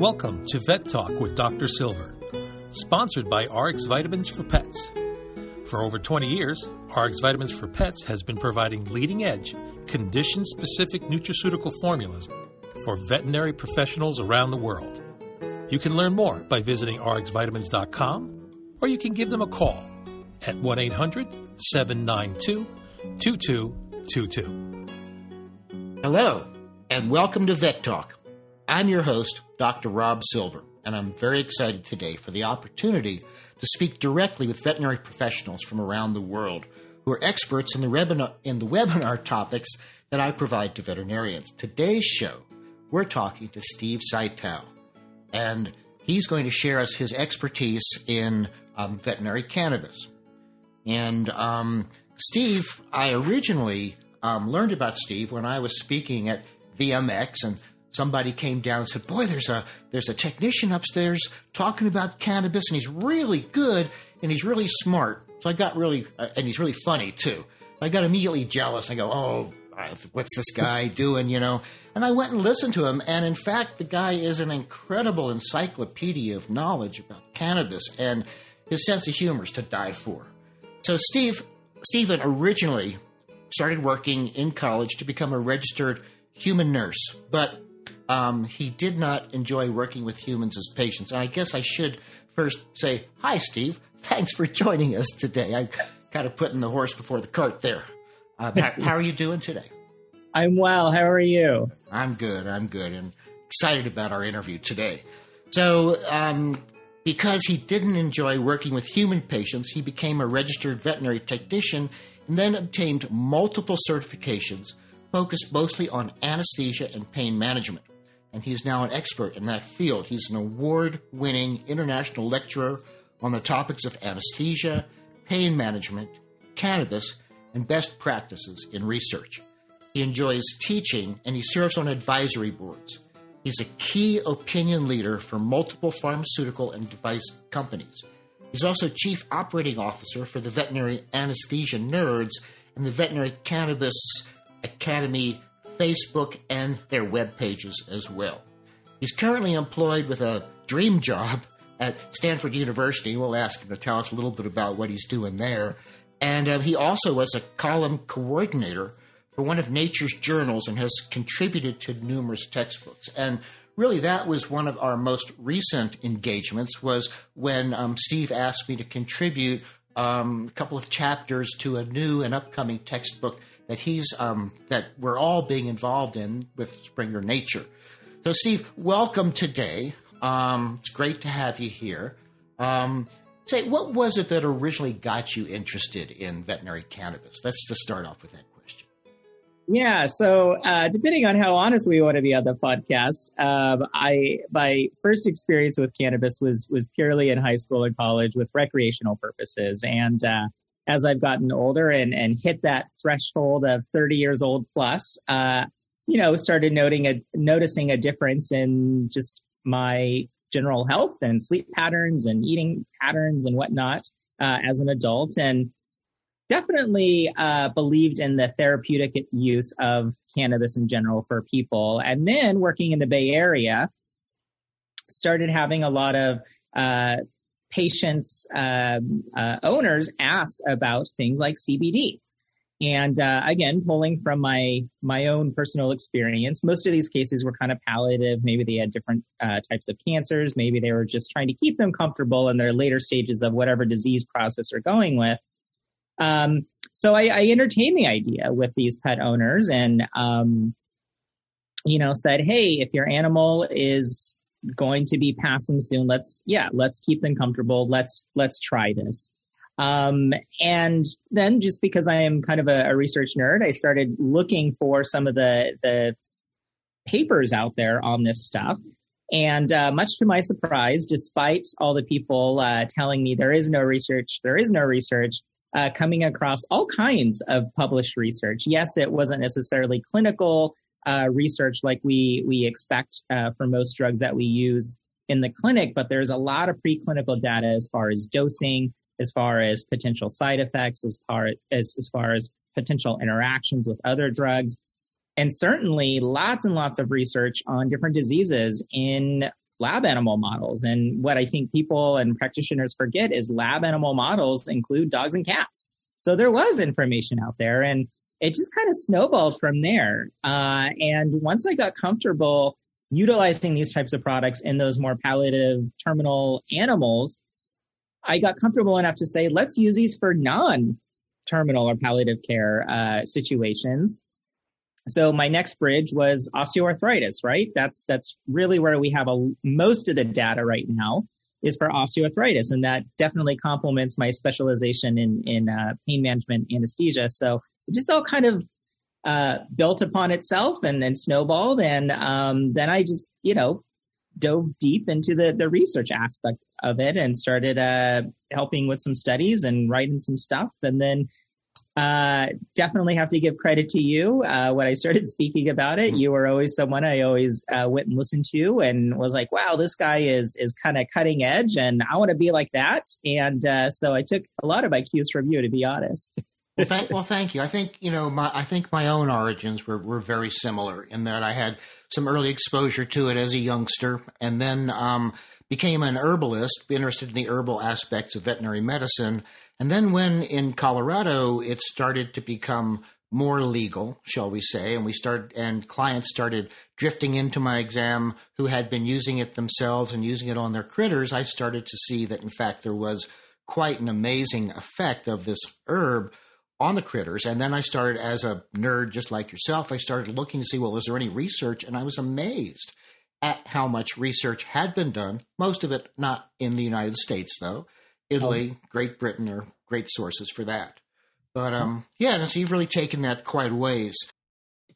Welcome to Vet Talk with Dr. Silver, sponsored by RX Vitamins for Pets. For over 20 years, RX Vitamins for Pets has been providing leading edge, condition specific nutraceutical formulas for veterinary professionals around the world. You can learn more by visiting rxvitamins.com or you can give them a call at 1 800 792 2222. Hello, and welcome to Vet Talk. I'm your host, Dr. Rob Silver, and I'm very excited today for the opportunity to speak directly with veterinary professionals from around the world who are experts in the, webinar, in the webinar topics that I provide to veterinarians. Today's show, we're talking to Steve Cital, and he's going to share us his expertise in um, veterinary cannabis. And um, Steve, I originally um, learned about Steve when I was speaking at VMX, and somebody came down and said, "Boy, there's a there's a technician upstairs talking about cannabis, and he's really good and he's really smart." So I got really, uh, and he's really funny too. I got immediately jealous. I go, "Oh, what's this guy doing?" You know. And I went and listened to him, and in fact, the guy is an incredible encyclopedia of knowledge about cannabis, and his sense of humor is to die for. So Steve, Stephen originally started working in college to become a registered human nurse, but um, he did not enjoy working with humans as patients. And I guess I should first say, Hi, Steve. Thanks for joining us today. I kind of putting the horse before the cart there. Uh, how, how are you doing today? I'm well. How are you? I'm good. I'm good. And excited about our interview today. So, um, because he didn't enjoy working with human patients, he became a registered veterinary technician and then obtained multiple certifications focused mostly on anesthesia and pain management and he's now an expert in that field. He's an award winning international lecturer on the topics of anesthesia, pain management, cannabis, and best practices in research. He enjoys teaching and he serves on advisory boards. He's a key opinion leader for multiple pharmaceutical and device companies. He's also chief operating officer for the Veterinary Anesthesia Nerds and the Veterinary Cannabis Academy Facebook, and their web pages as well. He's currently employed with a dream job at Stanford University. We'll ask him to tell us a little bit about what he's doing there. And uh, he also was a column coordinator for one of Nature's journals and has contributed to numerous textbooks. And really, that was one of our most recent engagements. Was when um, Steve asked me to contribute um, a couple of chapters to a new and upcoming textbook that he's um, that we're all being involved in with Springer Nature. So, Steve, welcome today. Um, it's great to have you here. Um, say, what was it that originally got you interested in veterinary cannabis? Let's just start off with that question. Yeah, so uh, depending on how honest we want to be on the podcast, um, I my first experience with cannabis was was purely in high school and college with recreational purposes, and uh, as I've gotten older and, and hit that threshold of 30 years old plus, uh, you know, started noting a, noticing a difference in just my general health and sleep patterns and eating patterns and whatnot uh, as an adult. And definitely uh, believed in the therapeutic use of cannabis in general for people. And then working in the Bay Area, started having a lot of uh, patients, um, uh, owners asked about things like CBD. And uh, again, pulling from my my own personal experience, most of these cases were kind of palliative. Maybe they had different uh, types of cancers. Maybe they were just trying to keep them comfortable in their later stages of whatever disease process they're going with. Um, so I, I entertained the idea with these pet owners, and um, you know, said, "Hey, if your animal is going to be passing soon. Let's, yeah, let's keep them comfortable. Let's, let's try this. Um, and then just because I am kind of a, a, research nerd, I started looking for some of the, the papers out there on this stuff. And uh, much to my surprise, despite all the people uh, telling me there is no research, there is no research, uh, coming across all kinds of published research. Yes, it wasn't necessarily clinical uh, research like we we expect uh, for most drugs that we use in the clinic, but there's a lot of preclinical data as far as dosing, as far as potential side effects, as far as as far as potential interactions with other drugs, and certainly lots and lots of research on different diseases in lab animal models. And what I think people and practitioners forget is lab animal models include dogs and cats. So there was information out there and it just kind of snowballed from there. Uh, and once I got comfortable utilizing these types of products in those more palliative terminal animals, I got comfortable enough to say, let's use these for non terminal or palliative care uh, situations. So my next bridge was osteoarthritis, right? That's that's really where we have a, most of the data right now is for osteoarthritis, and that definitely complements my specialization in in uh, pain management anesthesia. So it just all kind of uh, built upon itself and then snowballed, and um, then I just you know dove deep into the the research aspect of it and started uh, helping with some studies and writing some stuff, and then uh, definitely have to give credit to you. Uh, when I started speaking about it, you were always someone I always uh, went and listened to, and was like, "Wow, this guy is is kind of cutting edge, and I want to be like that." And uh, so I took a lot of my cues from you, to be honest. Well, thank, well, thank you. I think you know, my, I think my own origins were were very similar in that I had some early exposure to it as a youngster, and then um, became an herbalist, interested in the herbal aspects of veterinary medicine and then when in Colorado it started to become more legal, shall we say, and we start and clients started drifting into my exam who had been using it themselves and using it on their critters, I started to see that in fact there was quite an amazing effect of this herb on the critters. And then I started as a nerd just like yourself, I started looking to see, well, is there any research? And I was amazed at how much research had been done, most of it not in the United States though Italy, oh. Great Britain are great sources for that. But um, yeah, so you've really taken that quite a ways.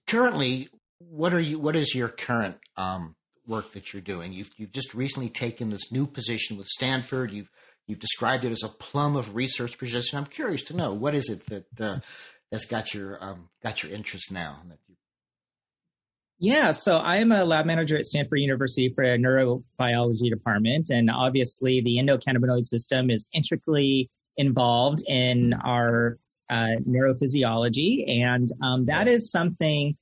Currently, what are you? What is your current um, work that you're doing? You've you've just recently taken this new position with Stanford. You've you've described it as a plum of research position. I'm curious to know what is it that uh, that's got your um, got your interest now yeah, so I'm a lab manager at Stanford University for a neurobiology department. And obviously, the endocannabinoid system is intricately involved in our uh, neurophysiology. And um, that is something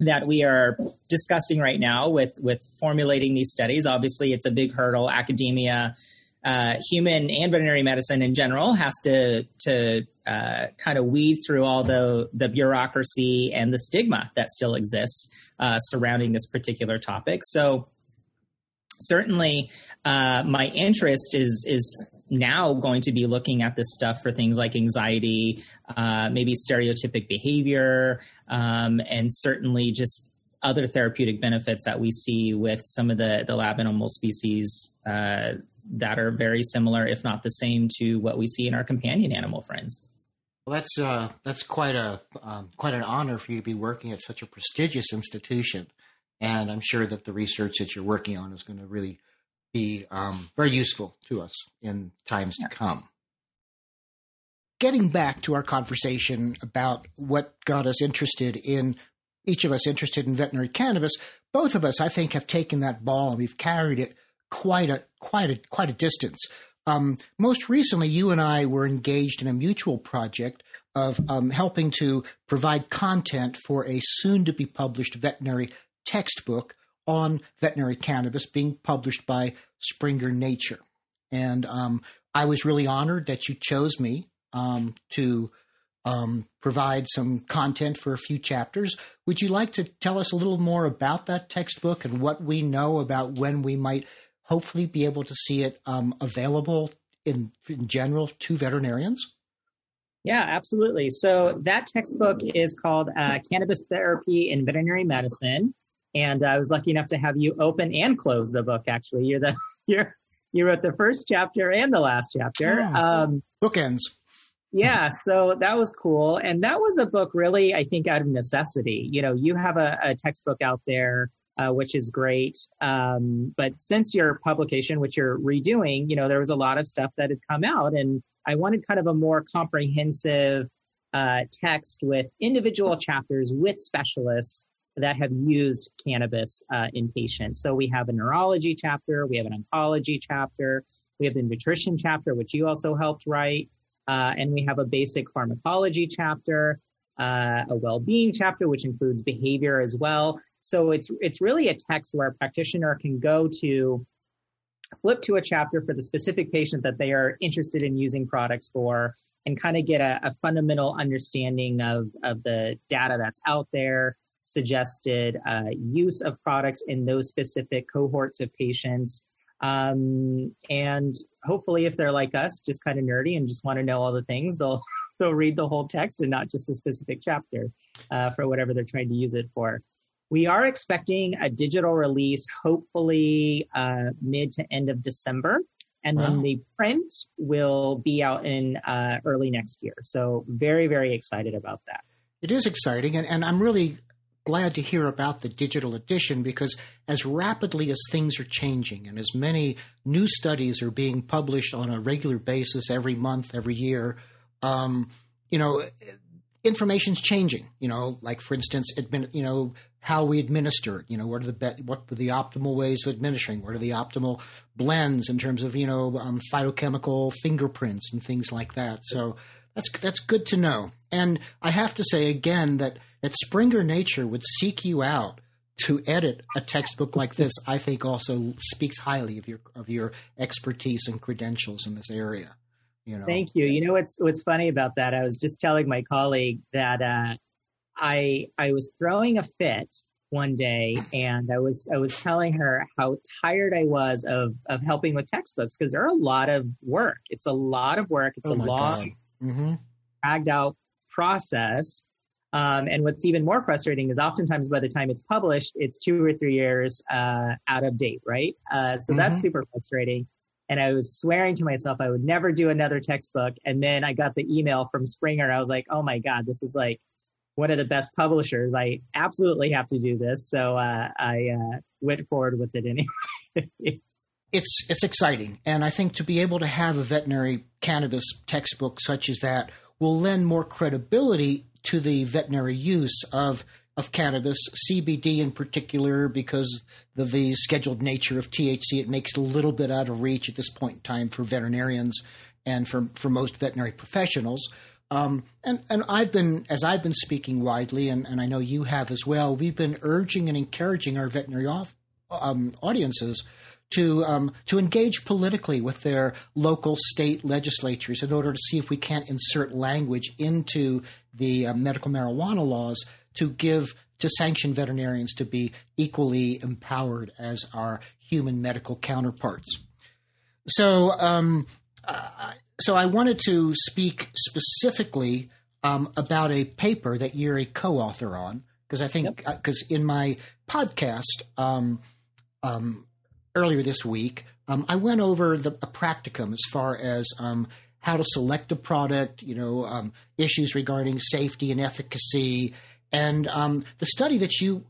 that we are discussing right now with, with formulating these studies. Obviously, it's a big hurdle. Academia uh, human and veterinary medicine in general has to to uh, kind of weed through all the the bureaucracy and the stigma that still exists uh, surrounding this particular topic. So certainly, uh, my interest is is now going to be looking at this stuff for things like anxiety, uh, maybe stereotypic behavior, um, and certainly just other therapeutic benefits that we see with some of the, the lab animal species uh, that are very similar, if not the same, to what we see in our companion animal friends. Well, that's uh, that's quite a um, quite an honor for you to be working at such a prestigious institution, and I'm sure that the research that you're working on is going to really be um, very useful to us in times yeah. to come. Getting back to our conversation about what got us interested in each of us interested in veterinary cannabis, both of us, I think, have taken that ball and we've carried it quite a quite a quite a distance. Um, most recently, you and I were engaged in a mutual project of um, helping to provide content for a soon to be published veterinary textbook on veterinary cannabis being published by Springer Nature. And um, I was really honored that you chose me um, to um, provide some content for a few chapters. Would you like to tell us a little more about that textbook and what we know about when we might hopefully be able to see it um, available in, in general to veterinarians? Yeah, absolutely. So that textbook is called uh, Cannabis Therapy in Veterinary Medicine, and I was lucky enough to have you open and close the book. Actually, you're the you're you wrote the first chapter and the last chapter. Ah, um, bookends. Yeah, so that was cool, and that was a book really, I think, out of necessity. You know, you have a, a textbook out there uh, which is great. Um, but since your publication, which you're redoing, you know, there was a lot of stuff that had come out, and I wanted kind of a more comprehensive uh, text with individual chapters with specialists that have used cannabis uh, in patients. So we have a neurology chapter, we have an oncology chapter, we have the nutrition chapter, which you also helped write, uh, and we have a basic pharmacology chapter. Uh, a well-being chapter, which includes behavior as well. So it's it's really a text where a practitioner can go to flip to a chapter for the specific patient that they are interested in using products for and kind of get a, a fundamental understanding of, of the data that's out there, suggested uh, use of products in those specific cohorts of patients. Um, and hopefully, if they're like us, just kind of nerdy and just want to know all the things, they'll they'll read the whole text and not just a specific chapter uh, for whatever they're trying to use it for. We are expecting a digital release, hopefully uh, mid to end of December. And wow. then the print will be out in uh, early next year. So, very, very excited about that. It is exciting. And, and I'm really glad to hear about the digital edition because as rapidly as things are changing and as many new studies are being published on a regular basis every month, every year, um, you know, information's changing. You know, like for instance, admin, you know, how we administer it. You know, what are the be- what are the optimal ways of administering? What are the optimal blends in terms of you know um, phytochemical fingerprints and things like that? So that's that's good to know. And I have to say again that that Springer Nature would seek you out to edit a textbook like this. I think also speaks highly of your of your expertise and credentials in this area. You know. Thank you. You know what's what's funny about that? I was just telling my colleague that uh, I I was throwing a fit one day and I was I was telling her how tired I was of of helping with textbooks because they're a lot of work. It's a lot of work. It's oh a long mm-hmm. dragged out process. Um, and what's even more frustrating is oftentimes by the time it's published, it's two or three years uh, out of date, right? Uh, so mm-hmm. that's super frustrating. And I was swearing to myself I would never do another textbook. And then I got the email from Springer. I was like, oh my God, this is like one of the best publishers. I absolutely have to do this. So uh, I uh, went forward with it anyway. it's it's exciting, and I think to be able to have a veterinary cannabis textbook such as that will lend more credibility to the veterinary use of of cannabis, CBD in particular, because the scheduled nature of THC, it makes it a little bit out of reach at this point in time for veterinarians and for for most veterinary professionals. Um, and, and I've been, as I've been speaking widely, and, and I know you have as well, we've been urging and encouraging our veterinary off, um, audiences to um, to engage politically with their local state legislatures in order to see if we can't insert language into the uh, medical marijuana laws to give to sanction veterinarians to be equally empowered as our human medical counterparts. So um, so I wanted to speak specifically um, about a paper that you're a co-author on because I think because yep. uh, in my podcast um, um, earlier this week um, I went over the a practicum as far as um, how to select a product, you know, um, issues regarding safety and efficacy, and the study that you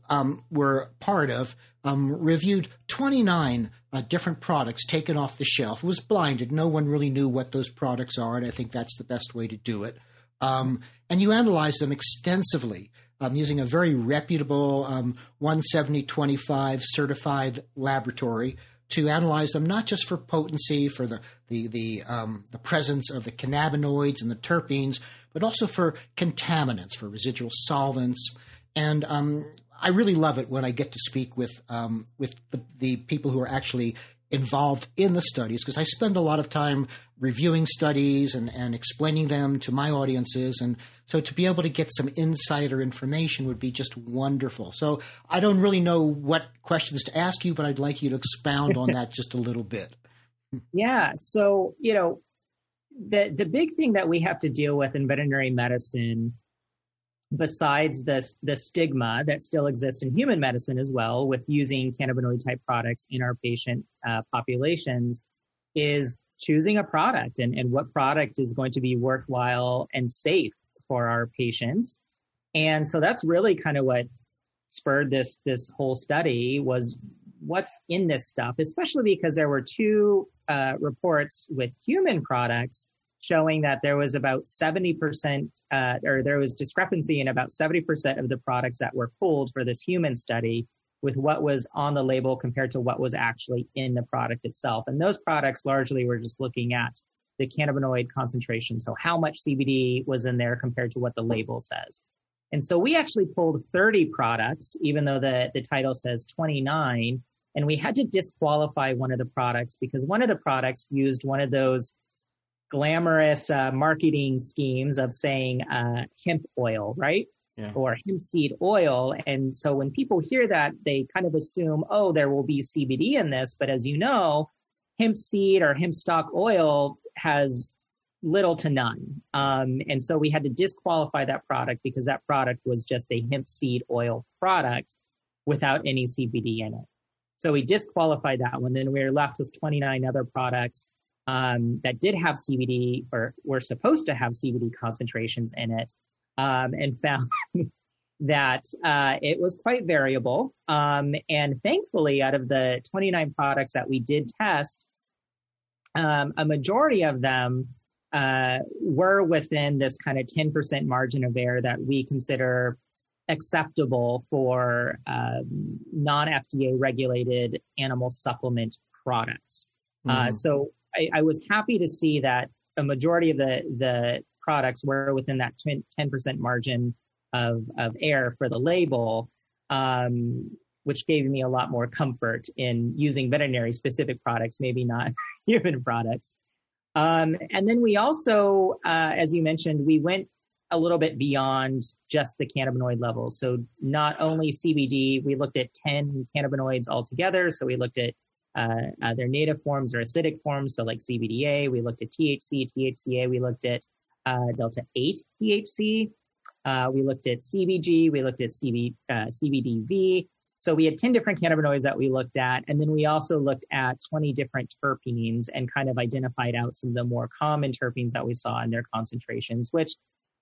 were part of reviewed 29 uh, different products taken off the shelf. It was blinded. No one really knew what those products are, and I think that's the best way to do it. Um, and you analyze them extensively um, using a very reputable um, 17025 certified laboratory to analyze them not just for potency, for the the the, um, the presence of the cannabinoids and the terpenes, but also for contaminants, for residual solvents, and um, I really love it when I get to speak with um, with the, the, people who are actually involved in the studies because I spend a lot of time reviewing studies and, and explaining them to my audiences. And so to be able to get some insider information would be just wonderful. So I don't really know what questions to ask you, but I'd like you to expound on that just a little bit. Yeah. So, you know, the, the big thing that we have to deal with in veterinary medicine besides this the stigma that still exists in human medicine as well with using cannabinoid type products in our patient uh, populations is choosing a product and, and what product is going to be worthwhile and safe for our patients. And so that's really kind of what spurred this this whole study was what's in this stuff especially because there were two uh, reports with human products showing that there was about 70%, uh, or there was discrepancy in about 70% of the products that were pulled for this human study with what was on the label compared to what was actually in the product itself. And those products largely were just looking at the cannabinoid concentration. So how much CBD was in there compared to what the label says. And so we actually pulled 30 products, even though the, the title says 29. And we had to disqualify one of the products because one of the products used one of those glamorous uh, marketing schemes of saying uh, hemp oil, right? Yeah. Or hemp seed oil. And so when people hear that, they kind of assume, oh, there will be CBD in this. But as you know, hemp seed or hemp stock oil has little to none. Um, and so we had to disqualify that product because that product was just a hemp seed oil product without any CBD in it. So we disqualified that one. Then we were left with 29 other products um, that did have CBD or were supposed to have CBD concentrations in it, um, and found that uh, it was quite variable. Um, and thankfully, out of the 29 products that we did test, um, a majority of them uh, were within this kind of 10% margin of error that we consider acceptable for um, non FDA regulated animal supplement products. Mm-hmm. Uh, so I, I, was happy to see that a majority of the, the products were within that 10% margin of, of error for the label, um, which gave me a lot more comfort in using veterinary specific products, maybe not human products. Um, and then we also, uh, as you mentioned, we went a little bit beyond just the cannabinoid levels. So not only CBD, we looked at 10 cannabinoids altogether. So we looked at uh, uh, their native forms or acidic forms. So like CBDA, we looked at THC, THCA, we looked at uh, delta 8 THC. Uh, we looked at CBG, we looked at CB, uh, CBDV, so we had 10 different cannabinoids that we looked at. And then we also looked at 20 different terpenes and kind of identified out some of the more common terpenes that we saw in their concentrations, which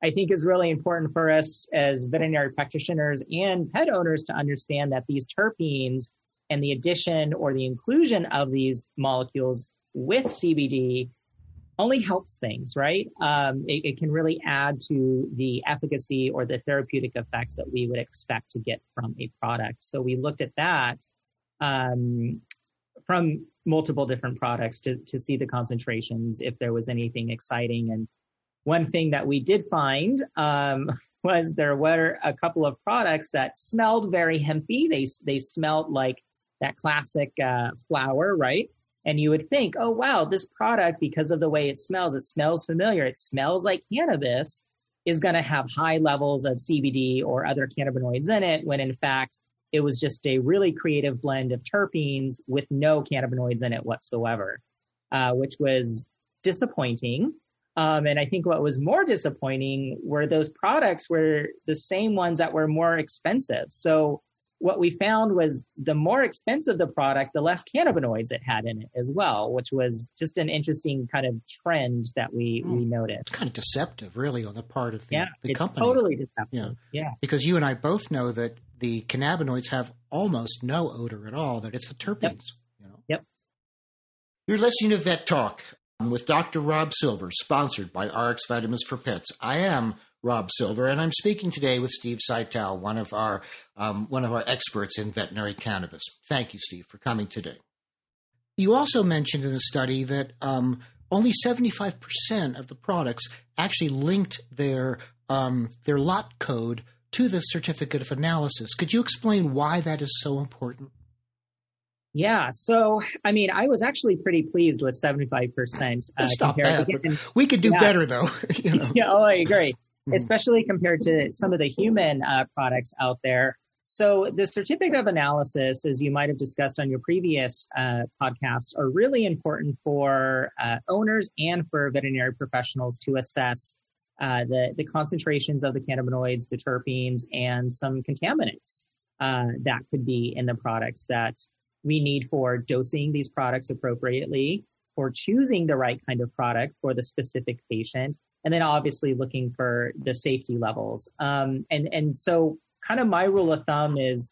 I think is really important for us as veterinary practitioners and pet owners to understand that these terpenes and the addition or the inclusion of these molecules with CBD only helps things, right? Um, it, it, can really add to the efficacy or the therapeutic effects that we would expect to get from a product. So we looked at that um, from multiple different products to, to see the concentrations, if there was anything exciting. And one thing that we did find um, was there were a couple of products that smelled very hempy. They, they smelled like that classic uh, flower, right? and you would think, oh, wow, this product, because of the way it smells, it smells familiar, it smells like cannabis, is going to have high levels of CBD or other cannabinoids in it, when in fact, it was just a really creative blend of terpenes with no cannabinoids in it whatsoever, uh, which was disappointing. Um, and I think what was more disappointing were those products were the same ones that were more expensive. So what we found was the more expensive the product, the less cannabinoids it had in it as well, which was just an interesting kind of trend that we, mm. we noticed. It's Kind of deceptive, really, on the part of the, yeah, the it's company. Totally deceptive. Yeah. yeah. Because you and I both know that the cannabinoids have almost no odor at all, that it's the terpenes. Yep. You know? Yep. You're listening to Vet Talk with Dr. Rob Silver, sponsored by RX Vitamins for Pets. I am Rob Silver, and I'm speaking today with Steve Cital, one of our um, one of our experts in veterinary cannabis. Thank you, Steve, for coming today. You also mentioned in the study that um, only 75% of the products actually linked their um, their lot code to the certificate of analysis. Could you explain why that is so important? Yeah, so I mean, I was actually pretty pleased with seventy five percent. Uh, we could do yeah. better, though. you know? Yeah, oh, I agree mm-hmm. especially compared to some of the human uh, products out there. So the certificate of analysis, as you might have discussed on your previous uh, podcasts, are really important for uh, owners and for veterinary professionals to assess uh, the the concentrations of the cannabinoids, the terpenes, and some contaminants uh, that could be in the products that we need for dosing these products appropriately, for choosing the right kind of product for the specific patient, and then obviously looking for the safety levels. Um, and and so kind of my rule of thumb is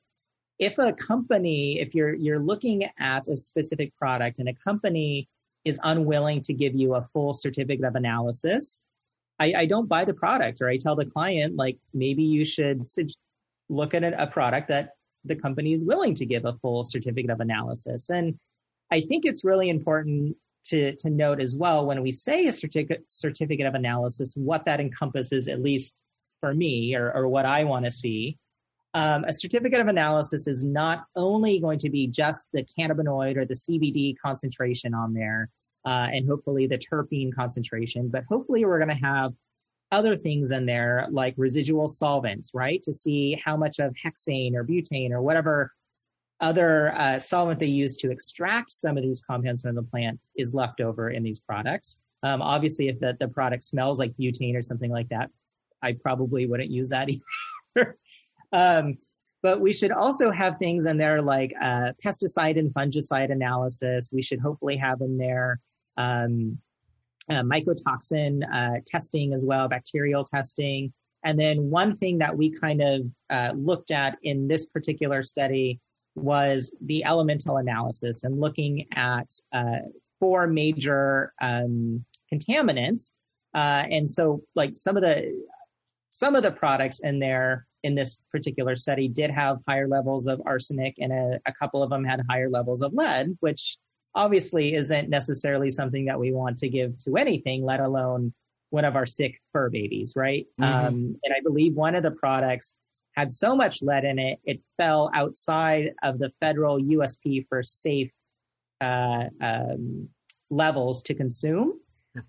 if a company, if you're you're looking at a specific product and a company is unwilling to give you a full certificate of analysis, I, I don't buy the product, or I tell the client like maybe you should look at a product that the company is willing to give a full certificate of analysis. And I think it's really important to, to note as well when we say a certificate, certificate of analysis, what that encompasses, at least for me or, or what I want to see. Um, a certificate of analysis is not only going to be just the cannabinoid or the CBD concentration on there, uh, and hopefully the terpene concentration, but hopefully we're going to have other things in there like residual solvents, right? To see how much of hexane or butane or whatever other uh, solvent they use to extract some of these compounds from the plant is left over in these products. Um, obviously, if the, the product smells like butane or something like that, I probably wouldn't use that either. um, but we should also have things in there like uh, pesticide and fungicide analysis. We should hopefully have in there um, uh, mycotoxin uh, testing as well, bacterial testing. And then one thing that we kind of uh, looked at in this particular study was the elemental analysis and looking at uh, four major um, contaminants. Uh, and so, like some of the some of the products in there in this particular study did have higher levels of arsenic, and a, a couple of them had higher levels of lead, which obviously isn't necessarily something that we want to give to anything, let alone one of our sick fur babies, right? Mm-hmm. Um, and I believe one of the products had so much lead in it, it fell outside of the federal USP for safe uh, um, levels to consume.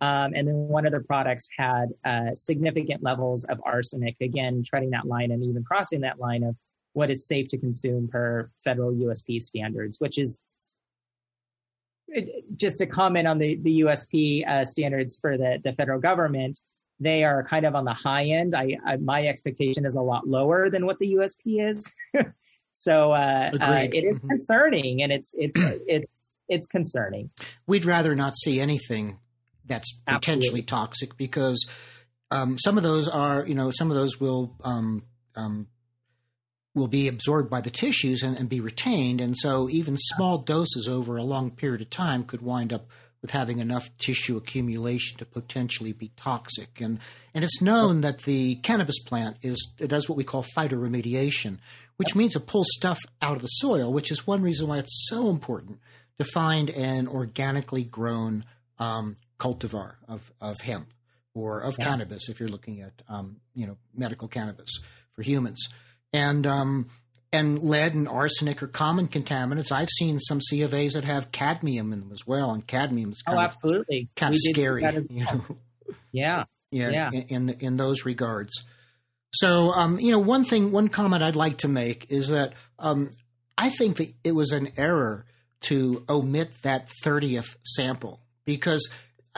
Um, and then one of the products had uh, significant levels of arsenic, again, treading that line and even crossing that line of what is safe to consume per federal USP standards, which is just a comment on the, the USP uh, standards for the, the federal government, they are kind of on the high end. I, I my expectation is a lot lower than what the USP is. so uh, uh, it is mm-hmm. concerning, and it's it's it, it's concerning. We'd rather not see anything that's potentially Absolutely. toxic because um, some of those are, you know, some of those will um, um, will be absorbed by the tissues and, and, be retained, and so even small doses over a long period of time could wind up with having enough tissue accumulation to potentially be toxic. And and it's known that the cannabis plant is it does what we call phytoremediation, which means it pulls stuff out of the soil, which is one reason why it's so important to find an organically grown um, cultivar of, of hemp or of yeah. cannabis if you're looking at um, you know medical cannabis for humans. And um, and lead and arsenic are common contaminants. I've seen some C of A's that have cadmium in them as well, and cadmium is kind oh, of absolutely kind we of scary. You know? Yeah, yeah, yeah. In, in, in those regards. So, um, you know, one thing, one comment I'd like to make is that um, I think that it was an error to omit that thirtieth sample because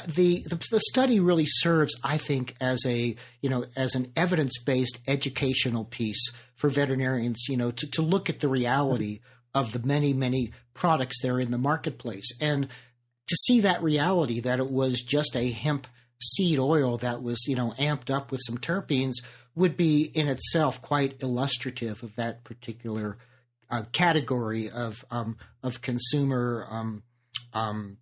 the, the, the study really serves, I think, as a you know as an evidence based educational piece for veterinarians, you know, to, to look at the reality of the many many products there in the marketplace. And to see that reality that it was just a hemp seed oil that was you know amped up with some terpenes would be in itself quite illustrative of that particular uh, category of um, of consumer um, um,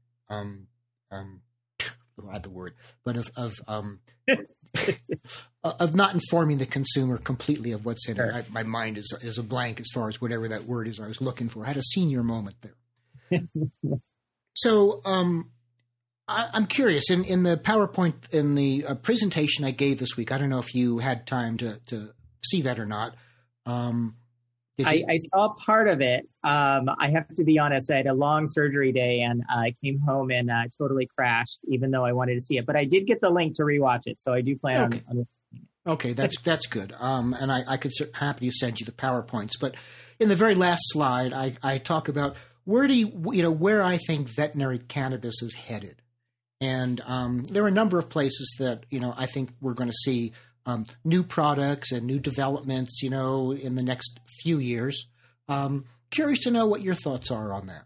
add the word, but of of um, of not informing the consumer completely of what's in sure. it. I, my mind is is a blank as far as whatever that word is I was looking for. I had a senior moment there. so um, I, am curious in in the PowerPoint in the uh, presentation I gave this week. I don't know if you had time to to see that or not. Um, I, I, saw part of it. Um, I have to be honest. I had a long surgery day and I uh, came home and uh, totally crashed, even though I wanted to see it. But I did get the link to rewatch it, so I do plan okay. on. on okay, that's that's good. Um, and I, I could happily send you the powerpoints. But in the very last slide, I, I talk about where do you you know where I think veterinary cannabis is headed, and um, there are a number of places that you know I think we're going to see um, new products and new developments, you know, in the next few years. Um, curious to know what your thoughts are on that.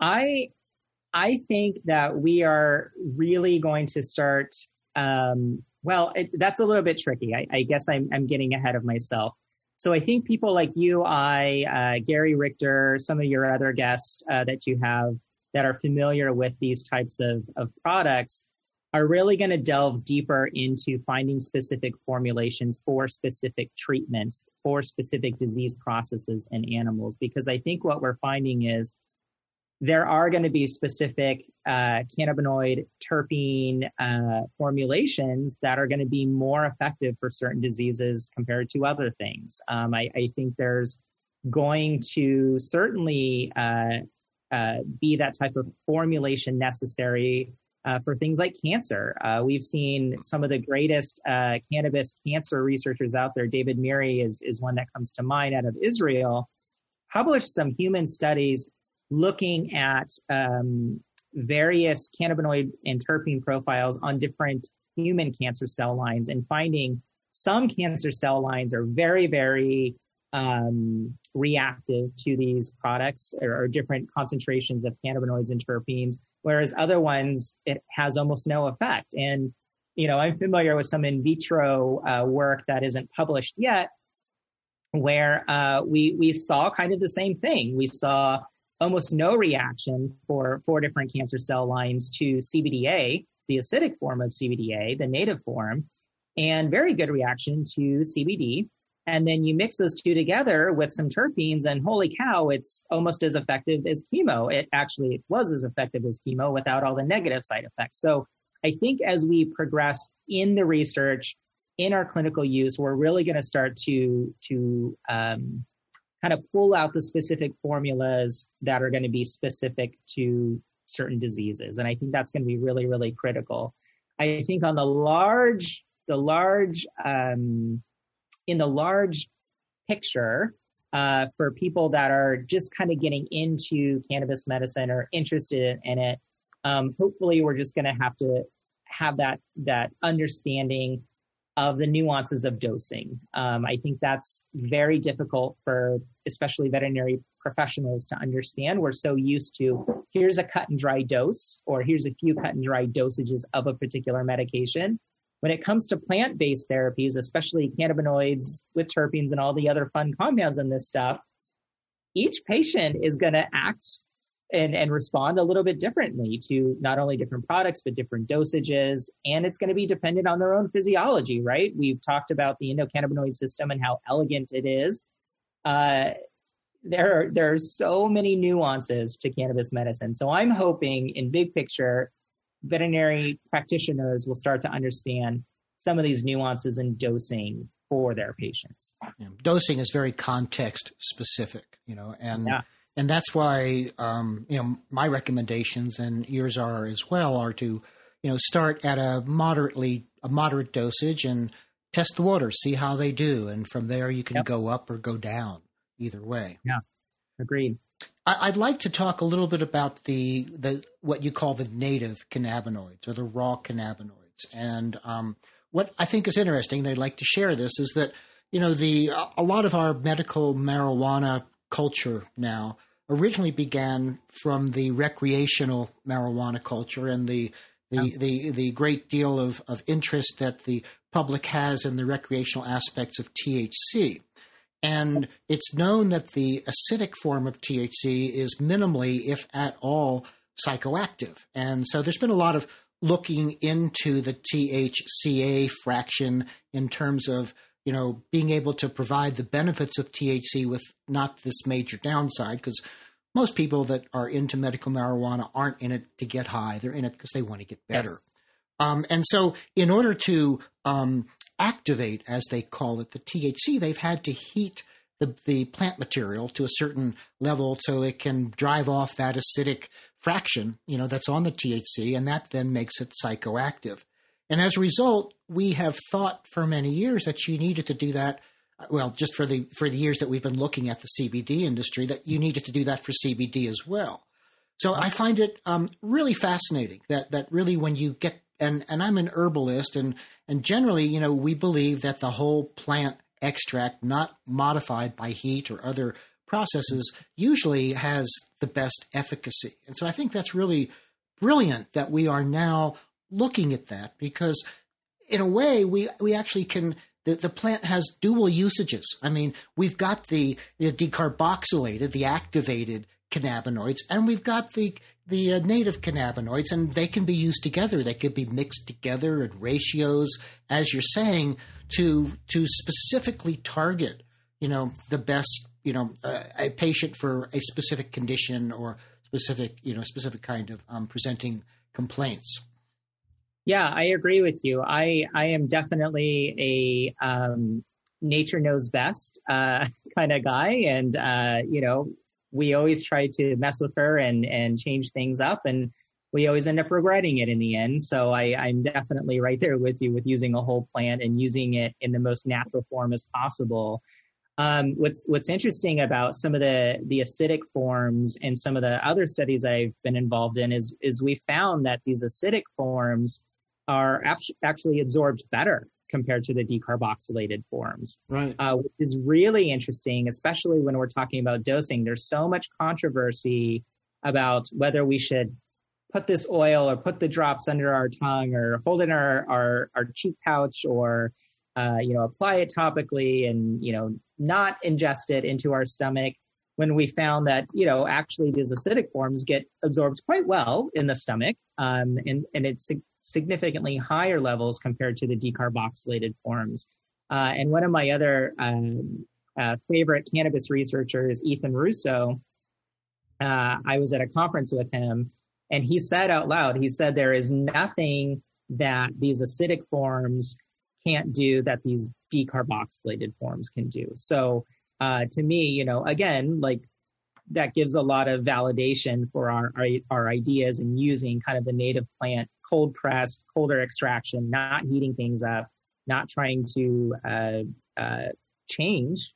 I I think that we are really going to start. Um, well, it, that's a little bit tricky. I, I, guess I'm I'm getting ahead of myself. So I think people like you, I, uh, Gary Richter, some of your other guests uh, that you have that are familiar with these types of, of products are really going to delve deeper into finding specific formulations for specific treatments for specific disease processes in animals. Because I think what we're finding is there are going to be specific uh, cannabinoid terpene uh, formulations that are going to be more effective for certain diseases compared to other things. Um, I, I, think there's going to certainly uh, uh be that type of formulation necessary uh, for things like cancer. Uh, we've seen some of the greatest cannabis cancer researchers out there. David Meiri is, is one that comes to mind out of Israel. Published some human studies looking at um, various cannabinoid and terpene profiles on different human cancer cell lines and finding some cancer cell lines are very, very um, reactive to these products or, or, different concentrations of cannabinoids and terpenes, whereas other ones, it has almost no effect. And, you know, I'm familiar with some in vitro uh, work that isn't published yet, where uh, we, we saw kind of the same thing. We saw almost no reaction for four different cancer cell lines to CBDA, the acidic form of CBDA, the native form, and very good reaction to CBD. And then you mix those two together with some terpenes, and holy cow, it's almost as effective as chemo. It actually was as effective as chemo without all the negative side effects. So I think as we progress in the research, in our clinical use, we're really going to start to to um, kind of pull out the specific formulas that are going to be specific to certain diseases. And I think that's going to be really, really critical. I think on the large, the large, um, in the large picture, uh, for people that are just kind of getting into cannabis medicine or interested in it, um, hopefully we're just going to have to have that that understanding of the nuances of dosing. Um, I think that's very difficult for especially veterinary professionals to understand. We're so used to here's a cut and dry dose, or here's a few cut and dry dosages of a particular medication. When it comes to plant based therapies, especially cannabinoids with terpenes and all the other fun compounds in this stuff, each patient is going to act and, and respond a little bit differently to not only different products, but different dosages. And it's going to be dependent on their own physiology, right? We've talked about the endocannabinoid system and how elegant it is. Uh, there, are, there are so many nuances to cannabis medicine. So I'm hoping in big picture, veterinary practitioners will start to understand some of these nuances in dosing for their patients. Yeah. Dosing is very context specific, you know, and yeah and that's why um, you know my recommendations and yours are as well are to you know start at a moderately a moderate dosage and test the water, see how they do, and from there you can yep. go up or go down either way. Yeah, agreed. I, would like to talk a little bit about the the what you call the native cannabinoids or the raw cannabinoids, and um, what I think is interesting, and I'd like to share this is that you know the a lot of our medical marijuana culture now originally began from the recreational marijuana culture and the the, yeah. the, the great deal of, of interest that the public has in the recreational aspects of THC. And it's known that the acidic form of THC is minimally, if at all, psychoactive. And so there's been a lot of looking into the THCA fraction in terms of you know, being able to provide the benefits of THC with not this major downside, because most people that are into medical marijuana aren't in it to get high; they're in it because they want to get better. Yes. Um, and so, in order to um, activate, as they call it, the THC, they've had to heat the, the plant material to a certain level so it can drive off that acidic fraction, you know, that's on the THC, and that then makes it psychoactive. And as a result, we have thought for many years that you needed to do that. Well, just for the for the years that we've been looking at the CBD industry, that you needed to do that for CBD as well. So I find it um, really fascinating that that really when you get and and I'm an herbalist and and generally you know we believe that the whole plant extract, not modified by heat or other processes, usually has the best efficacy. And so I think that's really brilliant that we are now looking at that because in a way we we actually can the, the plant has dual usages. I mean, we've got the, the decarboxylated, the activated cannabinoids, and we've got the the uh, native cannabinoids, and they can be used together. They could be mixed together at ratios, as you're saying, to to specifically target, you know, the best, you know, uh, a patient for a specific condition or specific, you know, specific kind of um, presenting complaints. Yeah, I agree with you. I I am definitely a um, nature knows best uh, kind of guy, and uh, you know, we always try to mess with her and and change things up, and we always end up regretting it in the end. So I, I'm definitely right there with you with using a whole plant and using it in the most natural form as possible. Um, what's what's interesting about some of the the acidic forms and some of the other studies I've been involved in is is we found that these acidic forms are actually absorbed better compared to the decarboxylated forms. Right. Uh, which is really interesting, especially when we're talking about dosing. There's so much controversy about whether we should put this oil or put the drops under our tongue or hold in our, our, our cheek pouch or, uh, you know, apply it topically and, you know, not ingest it into our stomach when we found that, you know, actually these acidic forms get absorbed quite well in the stomach. Um, and, and it's significantly higher levels compared to the decarboxylated forms. Uh, and one of my other um, uh, favorite cannabis researchers, Ethan Russo, uh, I was at a conference with him and he said out loud, he said, there is nothing that these acidic forms can't do that these decarboxylated forms can do. So uh, to me, you know, again, like that gives a lot of validation for our, our, our ideas and using kind of the native plant cold pressed, colder extraction, not heating things up, not trying to uh, uh, change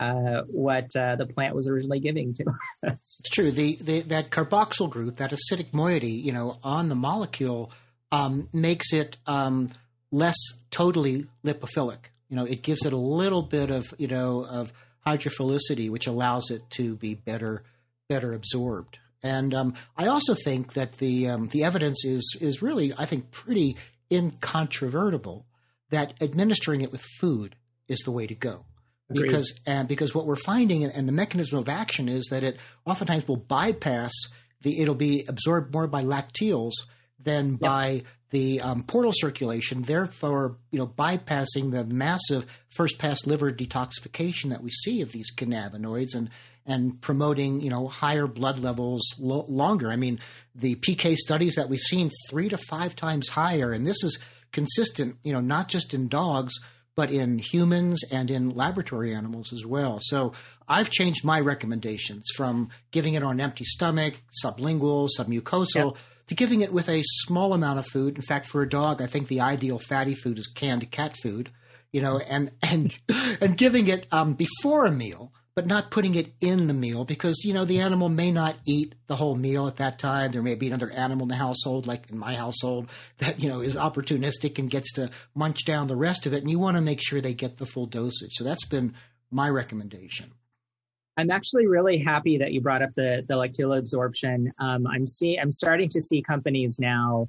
uh, what uh, the plant was originally giving to us. It's true. The, the, that carboxyl group, that acidic moiety, you know, on the molecule, um, makes it um, less totally lipophilic. You know, it gives it a little bit of you know of hydrophilicity, which allows it to be better better absorbed. And um, I also think that the um, the evidence is is really, I think, pretty incontrovertible that administering it with food is the way to go. Agreed. because and because what we're finding and the mechanism of action is that it oftentimes will bypass the it'll be absorbed more by lacteals than yep. by the um, portal circulation, therefore you know bypassing the massive first pass liver detoxification that we see of these cannabinoids and and promoting you know higher blood levels lo- longer. I mean the PK studies that we've seen three to five times higher, and this is consistent you know not just in dogs but in humans and in laboratory animals as well. So I've changed my recommendations from giving it on an empty stomach, sublingual, submucosal, to giving it with a small amount of food. In fact, for a dog, I think the ideal fatty food is canned cat food, you know, and and and giving it um, before a meal but not putting it in the meal because you know the animal may not eat the whole meal at that time. There may be another animal in the household like in my household that you know is opportunistic and gets to munch down the rest of it and you want to make sure they get the full dosage. So that's been my recommendation I'm actually really happy that you brought up the the lacteal absorption. Um, I'm see I'm starting to see companies now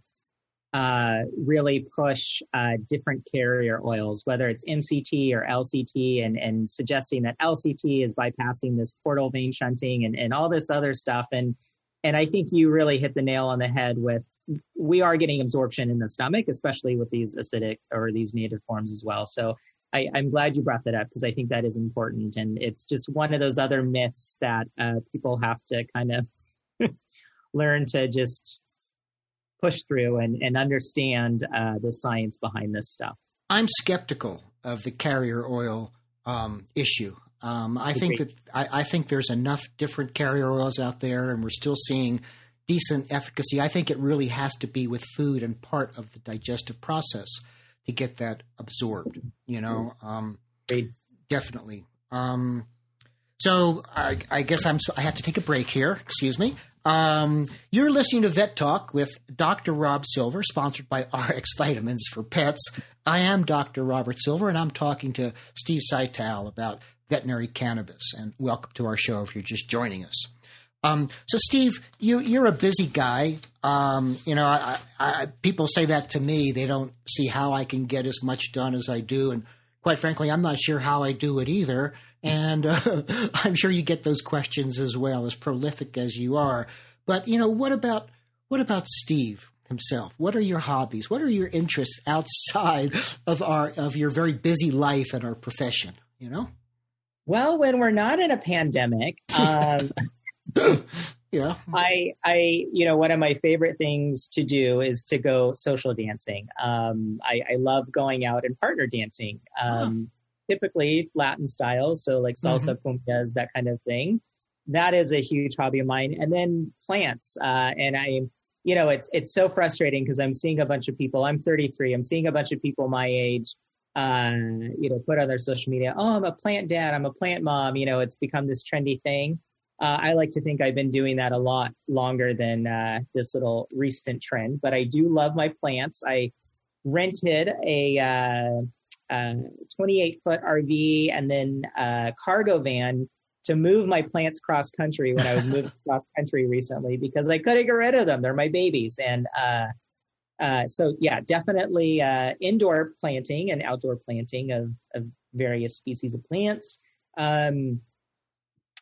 uh, really push uh, different carrier oils, whether it's MCT or LCT, and, and suggesting that LCT is bypassing this portal vein shunting and, and all this other stuff. And and I think you really hit the nail on the head with we are getting absorption in the stomach, especially with these acidic or these native forms as well. So I, am glad you brought that up because I think that is important, and it's just one of those other myths that uh, people have to kind of learn to just push through and, and understand uh, the science behind this stuff. I'm skeptical of the carrier oil um, issue. Um, I think that I, I, think there's enough different carrier oils out there, and we're still seeing decent efficacy. I think it really has to be with food and part of the digestive process to get that absorbed. You know, um, definitely. Um, so I, I, guess I'm. I have to take a break here. Excuse me. Um, you're listening to Vet Talk with Dr. Rob Silver, sponsored by RX Vitamins for Pets. I am Dr. Robert Silver, and I'm talking to Steve Cital about veterinary cannabis. And welcome to our show if you're just joining us. Um, so, Steve, you, are a busy guy. Um, you know, I, I, people say that to me. They don't see how I can get as much done as I do, and quite frankly, I'm not sure how I do it either. And uh, I'm sure you get those questions as well, as prolific as you are. But you know, what about what about Steve himself? What are your hobbies? What are your interests outside of our of your very busy life and our profession? You know. Well, when we're not in a pandemic, um, Yeah. I, I, you know, one of my favorite things to do is to go social dancing. Um, I, I love going out and partner dancing. Um, typically Latin style, so like salsa, mm-hmm. cumbias, that kind of thing. That is a huge hobby of mine. And then plants. Uh, and I, you know, it's it's so frustrating because I'm seeing a bunch of people. I'm 33. I'm seeing a bunch of people my age, uh, you know, put on their social media. Oh, I'm a plant dad. I'm a plant mom. You know, it's become this trendy thing. Uh, I like to think I've been doing that a lot longer than uh, this little recent trend. But I do love my plants. I rented a uh, uh, 28 foot RV and then a cargo van to move my plants cross country when I was moving cross country recently because I couldn't get rid of them. They're my babies. And uh, uh, so, yeah, definitely uh, indoor planting and outdoor planting of, of various species of plants. Um,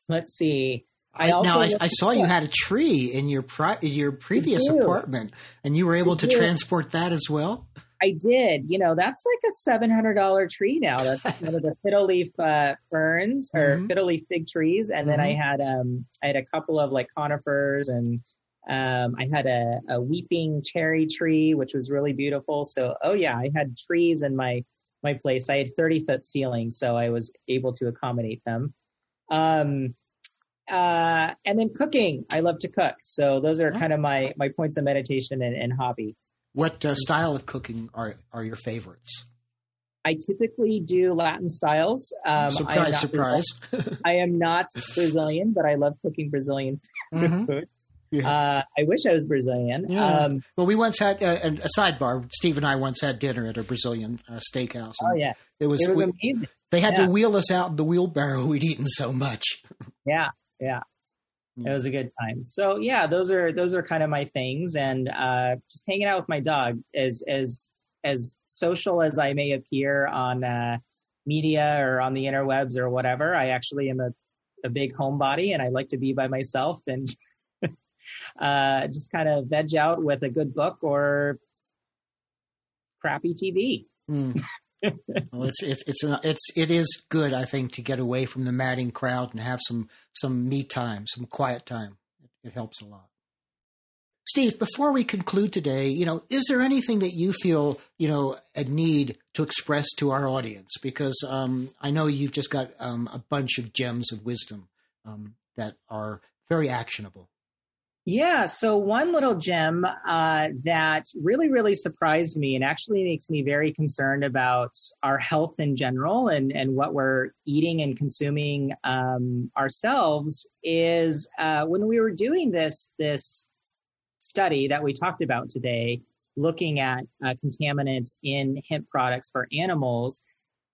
let's see. I, now I, I saw you had a tree in your pri- your previous apartment, and you were able to transport that as well. I did. You know, that's like a seven hundred dollar tree now. That's one of the fiddle leaf uh, ferns or mm-hmm. fiddle leaf fig trees, and mm-hmm. then I mm-hmm. had um I had a couple of like conifers and um I had a, a weeping cherry tree which was really beautiful. So oh yeah, I had trees in my my place. I had thirty foot ceilings, so I was able to accommodate them. Um, uh, and then cooking. I love to cook, so those are oh. kind of my my points of meditation and, and hobby. What uh, style of cooking are are your favorites? I typically do Latin styles. Um, surprise, surprise. I am not Brazilian, but I love cooking Brazilian mm-hmm. Yeah. Uh, I wish I was Brazilian. Yeah. Um, well, we once had uh, a sidebar. Steve and I once had dinner at a Brazilian uh, steakhouse. Oh yeah, it was, it was we, amazing. They had yeah. to wheel us out in the wheelbarrow. We'd eaten so much. yeah, yeah. It was a good time. So yeah, those are those are kind of my things, and uh, just hanging out with my dog. As as as social as I may appear on uh, media or on the interwebs or whatever, I actually am a a big homebody, and I like to be by myself and uh, just kind of veg out with a good book or crappy TV. Mm. well, it's it's it's an, it's it is good, I think, to get away from the madding crowd and have some some me time, some quiet time. It, it helps a lot. Steve, before we conclude today, you know, is there anything that you feel, you know, a need to express to our audience? Because um, I know you've just got um, a bunch of gems of wisdom um, that are very actionable. Yeah. So one little gem uh, that really, really surprised me and actually makes me very concerned about our health in general and, and what we're eating and consuming um, ourselves is uh, when we were doing this this study that we talked about today, looking at uh, contaminants in hemp products for animals,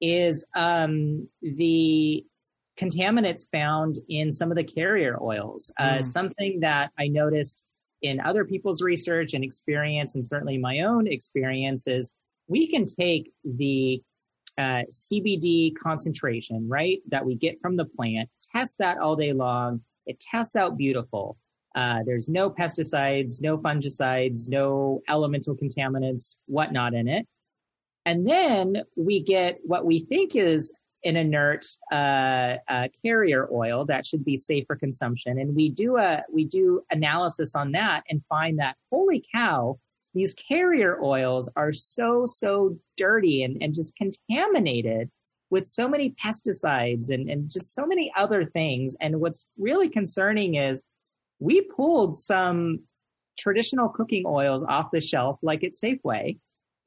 is um, the contaminants found in some of the carrier oils. Uh, mm. Something that I noticed in other people's research and experience, and certainly my own experience, is we can take the uh, CBD concentration, right, that we get from the plant, test that all day long. It tests out beautiful. Uh, there's no pesticides, no fungicides, no elemental contaminants, whatnot in it. And then we get what we think is an inert uh, uh, carrier oil that should be safe for consumption. And we do a we do analysis on that and find that holy cow, these carrier oils are so so dirty and, and just contaminated with so many pesticides and, and just so many other things. And what's really concerning is we pulled some traditional cooking oils off the shelf, like at Safeway,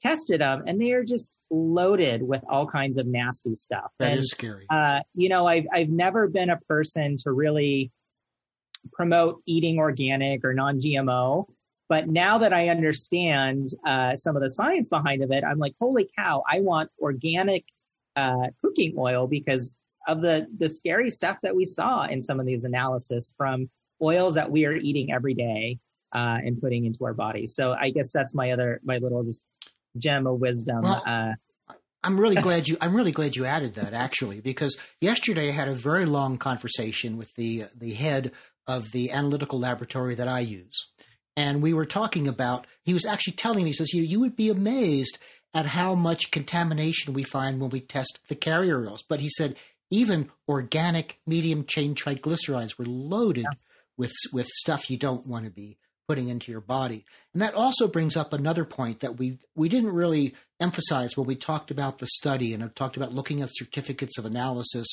tested them and they are just loaded with all kinds of nasty stuff. That and, is scary. Uh, you know, I've, I've never been a person to really promote eating organic or non-GMO. But now that I understand uh, some of the science behind of it, I'm like, holy cow! I want organic uh, cooking oil because of the the scary stuff that we saw in some of these analysis from oils that we are eating every day uh, and putting into our bodies. So I guess that's my other my little just gem of wisdom. Well, uh, I'm really glad you. I'm really glad you added that actually, because yesterday I had a very long conversation with the the head of the analytical laboratory that I use, and we were talking about. He was actually telling me, he says, "You you would be amazed at how much contamination we find when we test the carrier oils." But he said even organic medium chain triglycerides were loaded. Yeah. with with stuff you don't want to be putting into your body. And that also brings up another point that we we didn't really emphasize when we talked about the study and have talked about looking at certificates of analysis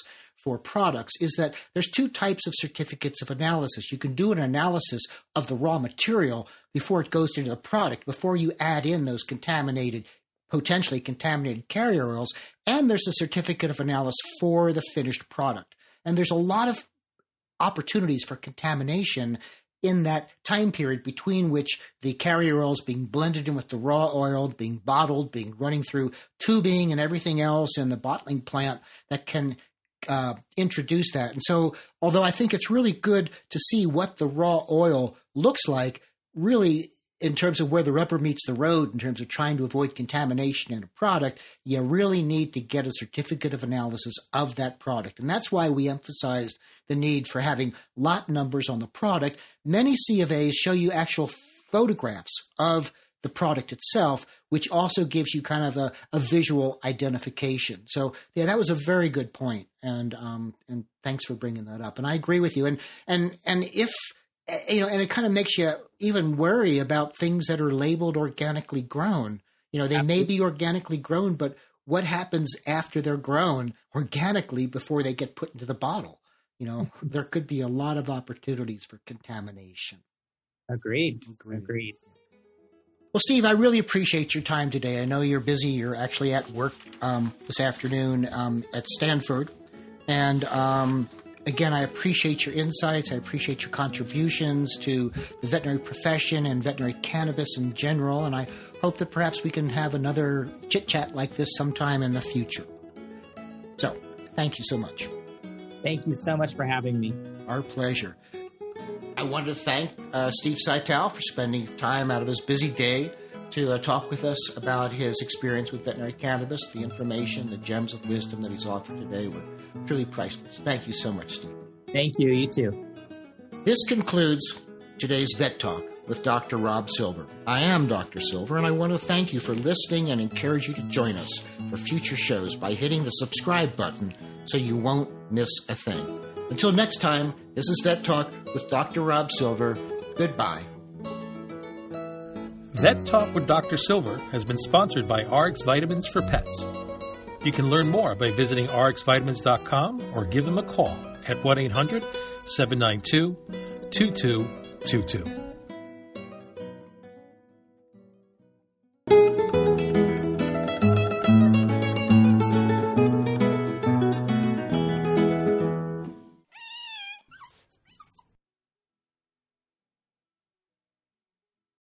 for products is that there's two types of certificates of analysis. You can do an analysis of the raw material before it goes into the product, before you add in those contaminated potentially contaminated carrier oils, and there's a certificate of analysis for the finished product. And there's a lot of opportunities for contamination in that time period between which the carrier oil is being blended in with the raw oil, being bottled, being running through tubing and everything else in the bottling plant that can uh, introduce that. And so, although I think it's really good to see what the raw oil looks like, really in terms of where the rubber meets the road, in terms of trying to avoid contamination in a product, you really need to get a certificate of analysis of that product. And that's why we emphasized the need for having lot numbers on the product. Many C of A's show you actual photographs of the product itself, which also gives you kind of a, a visual identification. So, yeah, that was a very good point, and um, and thanks for bringing that up. And I agree with you. And and and if you know, and it kind of makes you even worry about things that are labeled organically grown. You know, they Absolutely. may be organically grown, but what happens after they're grown organically before they get put into the bottle? You know, there could be a lot of opportunities for contamination. Agreed. Agreed. Agreed. Well, Steve, I really appreciate your time today. I know you're busy. You're actually at work um, this afternoon um, at Stanford. And um, again, I appreciate your insights. I appreciate your contributions to the veterinary profession and veterinary cannabis in general. And I hope that perhaps we can have another chit chat like this sometime in the future. So, thank you so much. Thank you so much for having me. Our pleasure. I want to thank uh, Steve Cital for spending time out of his busy day to uh, talk with us about his experience with veterinary cannabis. The information, the gems of wisdom that he's offered today were truly priceless. Thank you so much, Steve. Thank you. You too. This concludes today's Vet Talk with Dr. Rob Silver. I am Dr. Silver, and I want to thank you for listening and encourage you to join us for future shows by hitting the subscribe button so you won't miss a thing. Until next time, this is Vet Talk with Dr. Rob Silver. Goodbye. Vet Talk with Dr. Silver has been sponsored by RX Vitamins for Pets. You can learn more by visiting rxvitamins.com or give them a call at 1 800 792 2222.